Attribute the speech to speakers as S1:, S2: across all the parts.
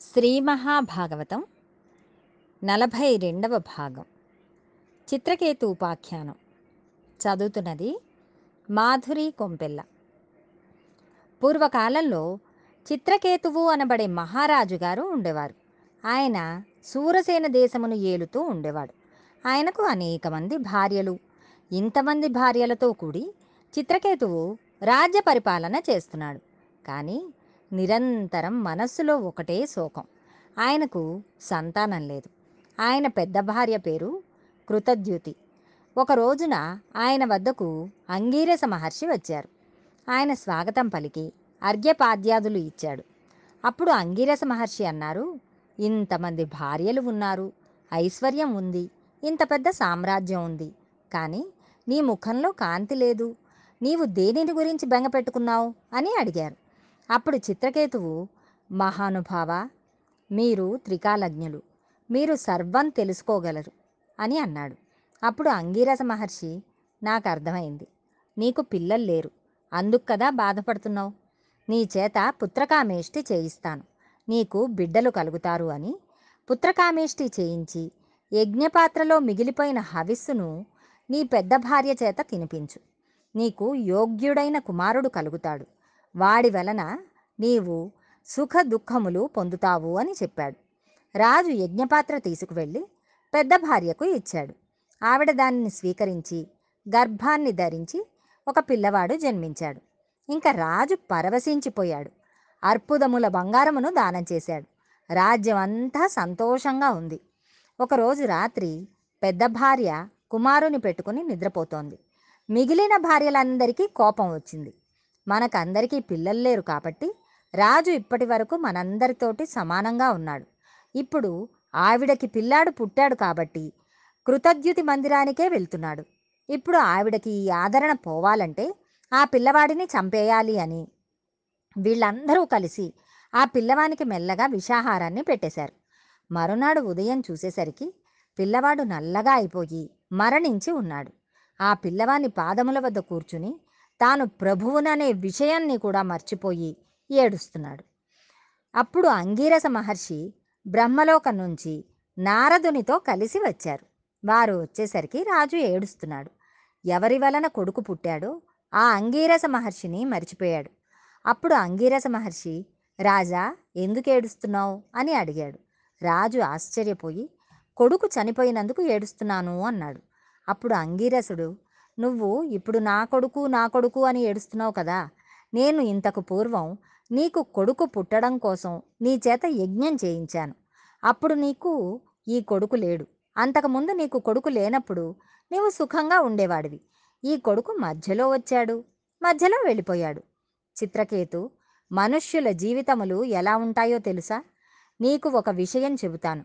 S1: శ్రీ మహాభాగవతం నలభై రెండవ భాగం. చిత్రకేతు ఉపాఖ్యానం. చదువుతున్నది మాధురి కొంపెల్ల. పూర్వకాలంలో చిత్రకేతువు అనబడే మహారాజు గారు ఉండేవారు. ఆయన సూరసేన దేశమును ఏలుతూ ఉండేవాడు. ఆయనకు అనేక మంది భార్యలు. ఇంతమంది భార్యలతో కూడి చిత్రకేతువు రాజ్య పరిపాలన చేస్తున్నాడు. కానీ నిరంతరం మనస్సులో ఒకటే శోకం. ఆయనకు సంతానం లేదు. ఆయన పెద్ద భార్య పేరు కృతద్యుతి. ఒక రోజున ఆయన వద్దకు అంగీరస మహర్షి వచ్చారు. ఆయన స్వాగతం పలికి అర్ఘ్యపాద్యాదులు ఇచ్చాడు. అప్పుడు అంగీరస మహర్షి అన్నారు ఇంతమంది భార్యలు ఉన్నారు. ఐశ్వర్యం ఉంది. ఇంత పెద్ద సామ్రాజ్యం ఉంది. కానీ నీ ముఖంలో కాంతి లేదు. నీవు దేనిని గురించి బెంగ పెట్టుకున్నావు అని అడిగారు. అప్పుడు చిత్రకేతువు మహానుభావ మీరు త్రికాలజ్ఞులు మీరు సర్వం తెలుసుకోగలరు అని అన్నాడు. అప్పుడు అంగీరస మహర్షి నాకు అర్థమైంది. నీకు పిల్లలు లేరు. అందుకు కదా బాధపడుతున్నావు? నీ చేత పుత్రకామేష్టి చేయిస్తాను. నీకు బిడ్డలు కలుగుతారు అని పుత్రకామేష్టి చేయించి యజ్ఞపాత్రలో మిగిలిపోయిన హవిస్సును నీ పెద్ద భార్య చేత తినిపించు. నీకు యోగ్యుడైన కుమారుడు కలుగుతాడు. వాడి వలన నీవు సుఖ దుఃఖములు పొందుతావు అని చెప్పాడు. రాజు యజ్ఞపాత్ర తీసుకువెళ్ళి పెద్ద భార్యకు ఇచ్చాడు. ఆవిడ దానిని స్వీకరించి గర్భాన్ని ధరించి ఒక పిల్లవాడు జన్మించాడు. ఇంకా రాజు పరవశించిపోయాడు. అర్పుదముల బంగారమును దానం చేశాడు. రాజ్యం అంతా సంతోషంగా ఉంది. ఒకరోజు రాత్రి పెద్ద భార్య కుమారుని పెట్టుకుని నిద్రపోతోంది. మిగిలిన భార్యలందరికీ కోపం వచ్చింది. మనకందరికీ పిల్లలు లేరు కాబట్టి రాజు ఇప్పటి వరకు మనందరితోటి సమానంగా ఉన్నాడు. ఇప్పుడు ఆవిడకి పిల్లాడు పుట్టాడు కాబట్టి కృతజ్ఞుతి మందిరానికే వెళ్తున్నాడు. ఇప్పుడు ఆవిడకి ఈ ఆదరణ పోవాలంటే ఆ పిల్లవాడిని చంపేయాలి అని వీళ్ళందరూ కలిసి ఆ పిల్లవానికి మెల్లగా విషాహారాన్ని పెట్టేశారు. మరునాడు ఉదయం చూసేసరికి పిల్లవాడు నల్లగా అయిపోయి మరణించి ఉన్నాడు. ఆ పిల్లవాని పాదముల వద్ద కూర్చుని తాను ప్రభువుననే విషయాన్ని కూడా మర్చిపోయి ఏడుస్తున్నాడు. అప్పుడు అంగీరస మహర్షి బ్రహ్మలోకం నుంచి నారదునితో కలిసి వచ్చారు. వారు వచ్చేసరికి రాజు ఏడుస్తున్నాడు. ఎవరి వలన కొడుకు పుట్టాడో ఆ అంగీరస మహర్షిని మర్చిపోయాడు. అప్పుడు అంగీరస మహర్షి రాజా ఎందుకు ఏడుస్తున్నావు? అని అడిగాడు. రాజు ఆశ్చర్యపోయి కొడుకు చనిపోయినందుకు ఏడుస్తున్నాను అన్నాడు. అప్పుడు అంగీరసుడు నువ్వు ఇప్పుడు నా కొడుకు నా కొడుకు అని ఏడుస్తున్నావు కదా. నేను ఇంతకు పూర్వం నీకు కొడుకు పుట్టడం కోసం నీ చేత యజ్ఞం చేయించాను. అప్పుడు నీకు ఈ కొడుకు లేడు. అంతకుముందు నీకు కొడుకు లేనప్పుడు నీవు సుఖంగా ఉండేవాడివి. ఈ కొడుకు మధ్యలో వచ్చాడు. మధ్యలో వెళ్ళిపోయాడు. చిత్రకేతు మనుష్యుల జీవితములు ఎలా ఉంటాయో తెలుసా? నీకు ఒక విషయం చెబుతాను.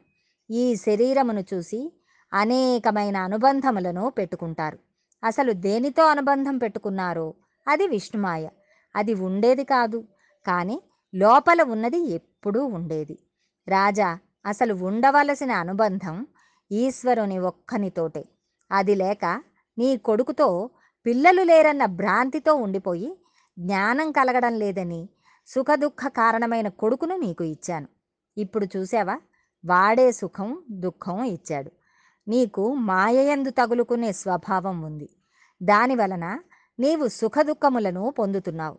S1: ఈ శరీరమును చూసి అనేకమైన అనుబంధములను పెట్టుకుంటారు. అసలు దేనితో అనుబంధం పెట్టుకున్నారో? అది విష్ణుమాయ. అది ఉండేది కాదు. కానీ లోపల ఉన్నది ఎప్పుడూ ఉండేది. రాజా అసలు ఉండవలసిన అనుబంధం ఈశ్వరుని ఒక్కనితోటే. అది లేక నీ కొడుకుతో పిల్లలు లేరన్న భ్రాంతితో ఉండిపోయి జ్ఞానం కలగడం లేదని సుఖదుఖ కారణమైన కొడుకును నీకు ఇచ్చాను. ఇప్పుడు చూసావా వాడే సుఖం దుఃఖం ఇచ్చాడు. నీకు మాయయందు తగులుకునే స్వభావం ఉంది. దాని వలన నీవు సుఖదుఖములను పొందుతున్నావు.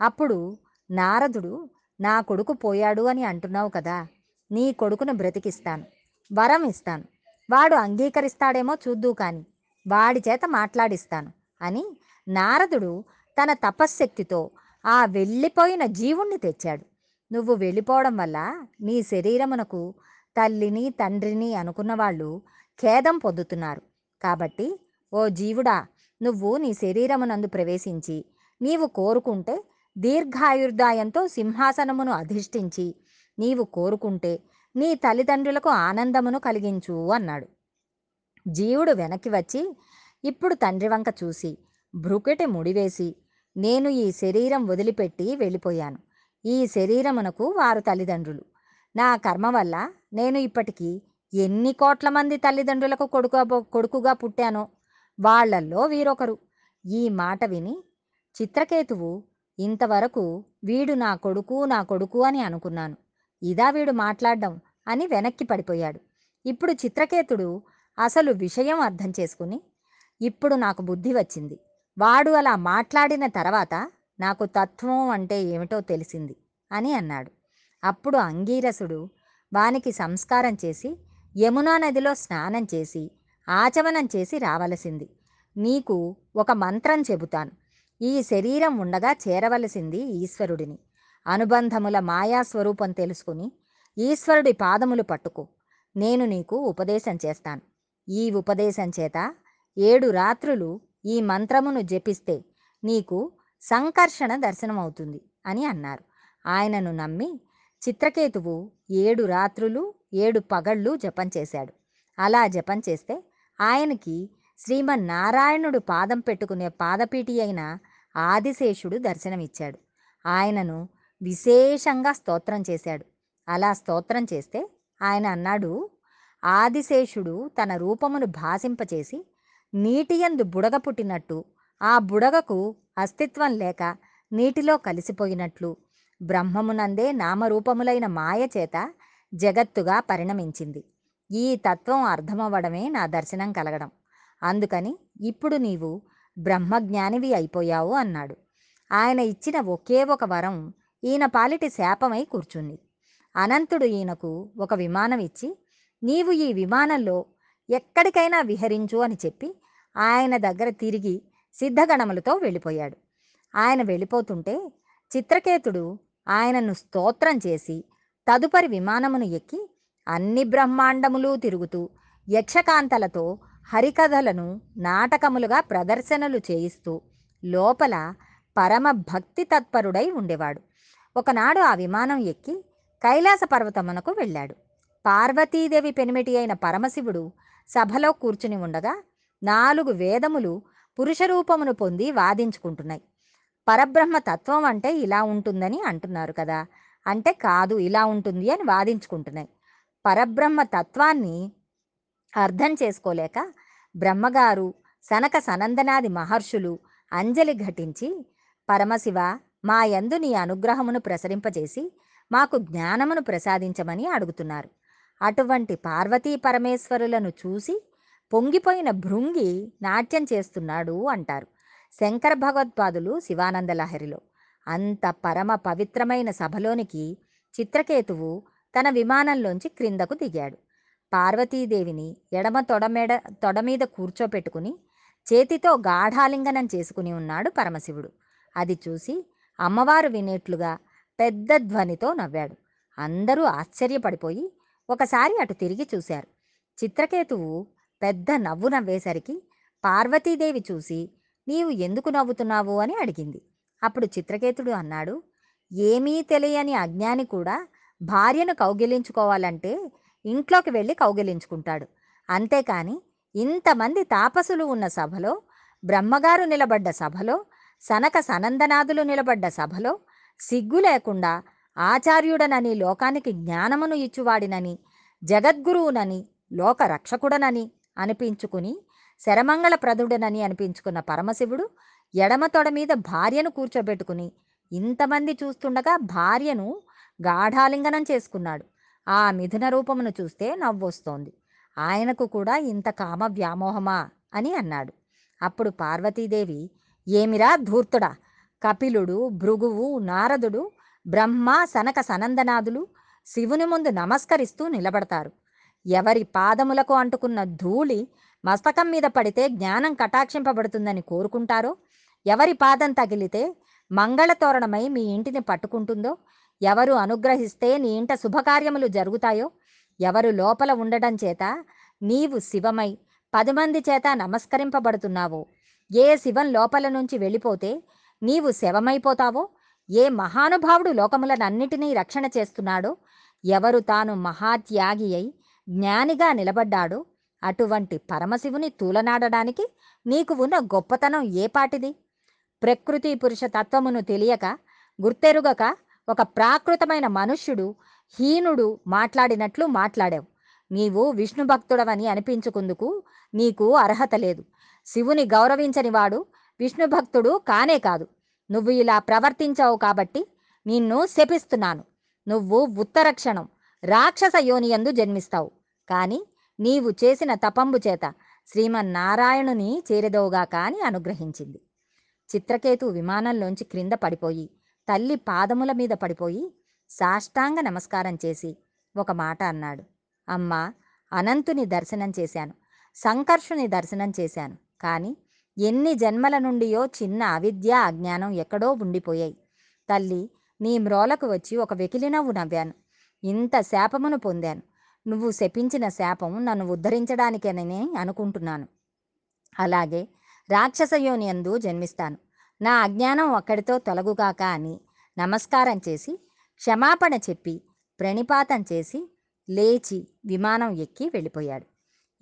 S1: అప్పుడు నారదుడు నా కొడుకు పోయాడు అని అంటున్నావు కదా నీ కొడుకును బ్రతికిస్తాను వరం ఇస్తాను. వాడు అంగీకరిస్తాడేమో చూద్దు కాని వాడి చేత మాట్లాడిస్తాను అని నారదుడు తన తపశ్శక్తితో ఆ వెళ్ళిపోయిన జీవుణ్ణి తెచ్చాడు. నువ్వు వెళ్ళిపోవడం వల్ల నీ శరీరమునకు తల్లిని తండ్రిని అనుకున్న వాళ్ళు ఖేదం పొందుతున్నారు. కాబట్టి ఓ జీవుడా నువ్వు నీ శరీరమునందు ప్రవేశించి నీవు కోరుకుంటే దీర్ఘాయుర్దాయంతో సింహాసనమును అధిష్ఠించి నీవు కోరుకుంటే నీ తల్లిదండ్రులకు ఆనందమును కలిగించు అన్నాడు. జీవుడు వెనక్కి వచ్చి ఇప్పుడు తండ్రి వంక చూసి భ్రుకెటి ముడివేసి నేను ఈ శరీరం వదిలిపెట్టి వెళ్ళిపోయాను. ఈ శరీరమునకు వారు తల్లిదండ్రులు. నా కర్మ వల్ల నేను ఇప్పటికీ ఎన్ని కోట్ల మంది తల్లిదండ్రులకు కొడుకు కొడుకుగా పుట్టానో వాళ్ళల్లో వీరొకరు. ఈ మాట విని చిత్రకేతువు ఇంతవరకు వీడు నా కొడుకు నా కొడుకు అని అనుకున్నాను. ఇదా వీడు మాట్లాడడం అని వెనక్కి పడిపోయాడు. ఇప్పుడు చిత్రకేతుడు అసలు విషయం అర్థం చేసుకుని ఇప్పుడు నాకు బుద్ధి వచ్చింది. వాడు అలా మాట్లాడిన తర్వాత నాకు తత్వం అంటే ఏమిటో తెలిసింది అని అన్నాడు. అప్పుడు అంగీరసుడు వానికి సంస్కారం చేసి యమునా నదిలో స్నానం చేసి ఆచమనం చేసి రావలసింది. నీకు ఒక మంత్రం చెబుతాను. ఈ శరీరం ఉండగా చేరవలసింది ఈశ్వరుడిని. అనుబంధముల మాయాస్వరూపం తెలుసుకుని ఈశ్వరుడి పాదములు పట్టుకో. నేను నీకు ఉపదేశం చేస్తాను. ఈ ఉపదేశం చేత ఏడు రాత్రులు ఈ మంత్రమును జపిస్తే నీకు సంకర్షణ దర్శనమవుతుంది అని అన్నారు. ఆయనను నమ్మి చిత్రకేతువు ఏడు రాత్రులు ఏడు పగళ్ళు జపం చేశాడు. అలా జపం చేస్తే ఆయనకి శ్రీమన్నారాయణుడు పాదం పెట్టుకునే పాదపీటి అయిన ఆదిశేషుడు దర్శనమిచ్చాడు. ఆయనను విశేషంగా స్తోత్రం చేశాడు. అలా స్తోత్రం చేస్తే ఆయన అన్నాడు ఆదిశేషుడు తన రూపమును భాసింపచేసి నీటియందు బుడగ పుట్టినట్టు ఆ బుడగకు అస్తిత్వం లేక నీటిలో కలిసిపోయినట్లు బ్రహ్మమునందే నామరూపములైన మాయ చేత జగత్తుగా పరిణమించింది. ఈ తత్వం అర్థమవ్వడమే నా దర్శనం కలగడం. అందుకని ఇప్పుడు నీవు బ్రహ్మజ్ఞానివి అయిపోయావు అన్నాడు. ఆయన ఇచ్చిన ఒకే ఒక వరం ఈయన పాలిటి శాపమై కూర్చుంది. అనంతుడు ఈయనకు ఒక విమానం ఇచ్చి నీవు ఈ విమానంలో ఎక్కడికైనా విహరించు అని చెప్పి ఆయన దగ్గర తిరిగి సిద్ధగణములతో వెళ్ళిపోయాడు. ఆయన వెళ్ళిపోతుంటే చిత్రకేతుడు ఆయనను స్తోత్రం చేసి తదుపరి విమానమును ఎక్కి అన్ని బ్రహ్మాండములు తిరుగుతూ యక్షకాంతలతో హరికథలను నాటకములుగా ప్రదర్శనలు చేయిస్తూ లోపల పరమ భక్తి తత్పరుడై ఉండేవాడు. ఒకనాడు ఆ విమానం ఎక్కి కైలాస పర్వతమునకు వెళ్ళాడు. పార్వతీదేవి పెనిమిటి అయిన పరమశివుడు సభలో కూర్చుని ఉండగా నాలుగు వేదములు పురుషరూపమును పొంది వాదించుకుంటున్నాయి. పరబ్రహ్మ తత్వం అంటే ఇలా ఉంటుందని అంటున్నారు కదా. అంటే కాదు ఇలా ఉంటుంది అని వాదించుకుంటున్నాయి. పరబ్రహ్మ తత్వాన్ని అర్థం చేసుకోలేక బ్రహ్మగారు సనక సనందనాది మహర్షులు అంజలి ఘటించి పరమశివ మా యందు నీ అనుగ్రహమును ప్రసరింపజేసి మాకు జ్ఞానమును ప్రసాదించమని అడుగుతున్నారు. అటువంటి పార్వతీ పరమేశ్వరులను చూసి పొంగిపోయిన భృంగి నాట్యం చేస్తున్నాడు అంటారు. శంకర భగవత్పాదులు శివానంద లహరిలో. అంత పరమ పవిత్రమైన సభలోనికి చిత్రకేతువు తన విమానంలోంచి క్రిందకు దిగాడు. పార్వతీదేవిని ఎడమ తొడమెడ తొడమీద కూర్చోపెట్టుకుని చేతితో గాఢాలింగనం చేసుకుని ఉన్నాడు పరమశివుడు. అది చూసి అమ్మవారు వినేట్లుగా పెద్ద ధ్వనితో నవ్వాడు. అందరూ ఆశ్చర్యపడిపోయి ఒకసారి అటు తిరిగి చూశారు. చిత్రకేతువు పెద్ద నవ్వు నవ్వేసరికి పార్వతీదేవి చూసి నీవు ఎందుకు నవ్వుతున్నావు? అని అడిగింది. అప్పుడు చిత్రకేతుడు అన్నాడు ఏమీ తెలియని అజ్ఞాని కూడా భార్యను కౌగిలించుకోవాలంటే ఇంట్లోకి వెళ్ళి కౌగిలించుకుంటాడు. అంతేకాని ఇంతమంది తాపసులు ఉన్న సభలో బ్రహ్మగారు నిలబడ్డ సభలో సనక సనందనాథులు నిలబడ్డ సభలో సిగ్గు లేకుండా ఆచార్యుడనని లోకానికి జ్ఞానమును ఇచ్చువాడినని జగద్గురువునని లోక రక్షకుడనని అనిపించుకుని శరమంగళ ప్రదుడనని అనిపించుకున్న పరమశివుడు ఎడమ తొడ మీద భార్యను కూర్చోబెట్టుకుని ఇంతమంది చూస్తుండగా భార్యను గాఢాలింగనం చేసుకున్నాడు. ఆ మిథున రూపమును చూస్తే నవ్వొస్తోంది. ఆయనకు కూడా ఇంత కామ వ్యామోహమా అని అన్నాడు. అప్పుడు పార్వతీదేవి ఏమిరా ధూర్తుడా? కపిలుడు భృగువు నారదుడు బ్రహ్మ సనక సనందనాదులు శివుని ముందు నమస్కరిస్తూ నిలబడతారు. ఎవరి పాదములకు అంటుకున్న ధూళి మస్తకం మీద పడితే జ్ఞానం కటాక్షింపబడుతుందని కోరుకుంటారో? ఎవరి పాదం తగిలితే మంగళతోరణమై మీ ఇంటిని పట్టుకుంటుందో? ఎవరు అనుగ్రహిస్తే నీ ఇంట శుభకార్యములు జరుగుతాయో? ఎవరు లోపల ఉండడం చేత నీవు శివమై పది మంది చేత నమస్కరింపబడుతున్నావో? ఏ శివం లోపల నుంచి వెళ్ళిపోతే నీవు శవమైపోతావో? ఏ మహానుభావుడు లోకములనన్నిటినీ రక్షణ చేస్తున్నాడో? ఎవరు తాను మహాత్యాగి అయి జ్ఞానిగా నిలబడ్డాడో? అటువంటి పరమశివుని తూలనాడడానికి నీకు ఉన్న గొప్పతనం ఏపాటిది ప్రకృతి పురుష తత్వమును తెలియక గుర్తెరుగక ఒక ప్రాకృతమైన మనుష్యుడు హీనుడు మాట్లాడినట్లు మాట్లాడావు. నీవు విష్ణు భక్తుడవని అనిపించుకుందుకు నీకు అర్హత లేదు. శివుని గౌరవించని వాడు విష్ణు భక్తుడు కానే కాదు. నువ్వు ఇలా ప్రవర్తించావు కాబట్టి నిన్ను శపిస్తున్నాను. నువ్వు ఉత్తరక్షణం రాక్షస యోనియందు జన్మిస్తావు. కానీ నీవు చేసిన తపంబు చేత శ్రీమన్నారాయణుని చేరెదవుగా అని అనుగ్రహించింది. చిత్రకేతు విమానంలోంచి క్రింద పడిపోయి తల్లి పాదముల మీద పడిపోయి సాష్టాంగ నమస్కారం చేసి ఒక మాట అన్నాడు. అమ్మా అనంతుని దర్శనం చేశాను సంకర్షుని దర్శనం చేశాను కానీ ఎన్ని జన్మల నుండియో చిన్న అవిద్య అజ్ఞానం ఎక్కడో ఉండిపోయాయి. తల్లి నీ మ్రోలకు వచ్చి ఒక వెకిలి నవ్వు నవ్వాను. ఇంత శాపమును పొందాను. నువ్వు శపించిన శాపం నన్ను ఉద్ధరించడానికేనని అనుకుంటున్నాను. అలాగే రాక్షసయోని అందు జన్మిస్తాను. నా అజ్ఞానం ఒక్కడితో తొలగుగాక అని నమస్కారం చేసి క్షమాపణ చెప్పి ప్రణిపాతం చేసి లేచి విమానం ఎక్కి వెళ్ళిపోయాడు.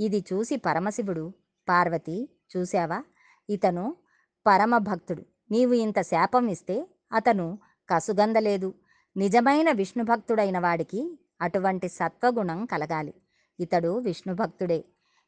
S1: ఇది చూసి పరమశివుడు పార్వతి చూశావా? ఇతను పరమభక్తుడు. నీవు ఇంత శాపం ఇస్తే అతను కసుగందలేదు నిజమైన విష్ణు భక్తుడైన వాడికి అటువంటి సత్వగుణం కలగాలి. ఇతడు విష్ణుభక్తుడే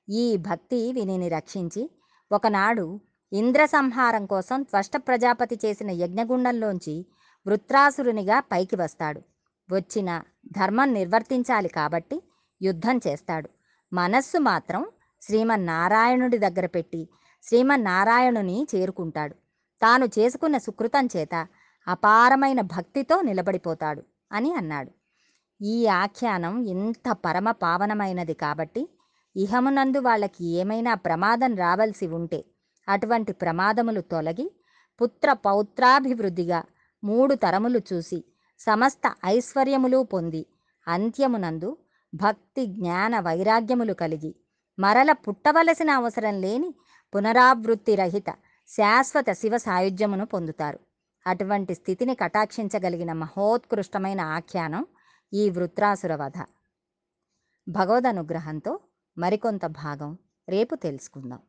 S1: ఈ భక్తి వినిని రక్షించి ఒకనాడు ఇంద్ర సంహారం కోసం త్వష్ట ప్రజాపతి చేసిన యజ్ఞగుండంలోంచి వృత్రాసురునిగా పైకి వస్తాడు. వచ్చిన ధర్మం నిర్వర్తించాలి కాబట్టి యుద్ధం చేస్తాడు. మనస్సు మాత్రం శ్రీమన్నారాయణుడి దగ్గర పెట్టి శ్రీమన్నారాయణుని చేరుకుంటాడు. తాను చేసుకున్న సుకృతం చేత అపారమైన భక్తితో నిలబడిపోతాడు అని అన్నాడు. ఈ ఆఖ్యానం ఇంత పరమ పావనమైనది కాబట్టి ఇహమునందు వాళ్ళకి ఏమైనా ప్రమాదం రావలసి ఉంటే అటువంటి ప్రమాదములు తొలగి పుత్ర పౌత్రాభివృద్ధిగా మూడు తరములు చూసి సమస్త ఐశ్వర్యములు పొంది అంత్యమునందు భక్తి జ్ఞాన వైరాగ్యములు కలిగి మరల పుట్టవలసిన అవసరం లేని పునరావృత్తి రహిత శాశ్వత శివ సాయుధ్యమును పొందుతారు. అటువంటి స్థితిని కటాక్షించగలిగిన మహోత్కృష్టమైన ఆఖ్యానం ఈ వృత్రాసుర వధ. భగవద్ అనుగ్రహంతో మరికొంత భాగం రేపు తెలుసుకుందాం.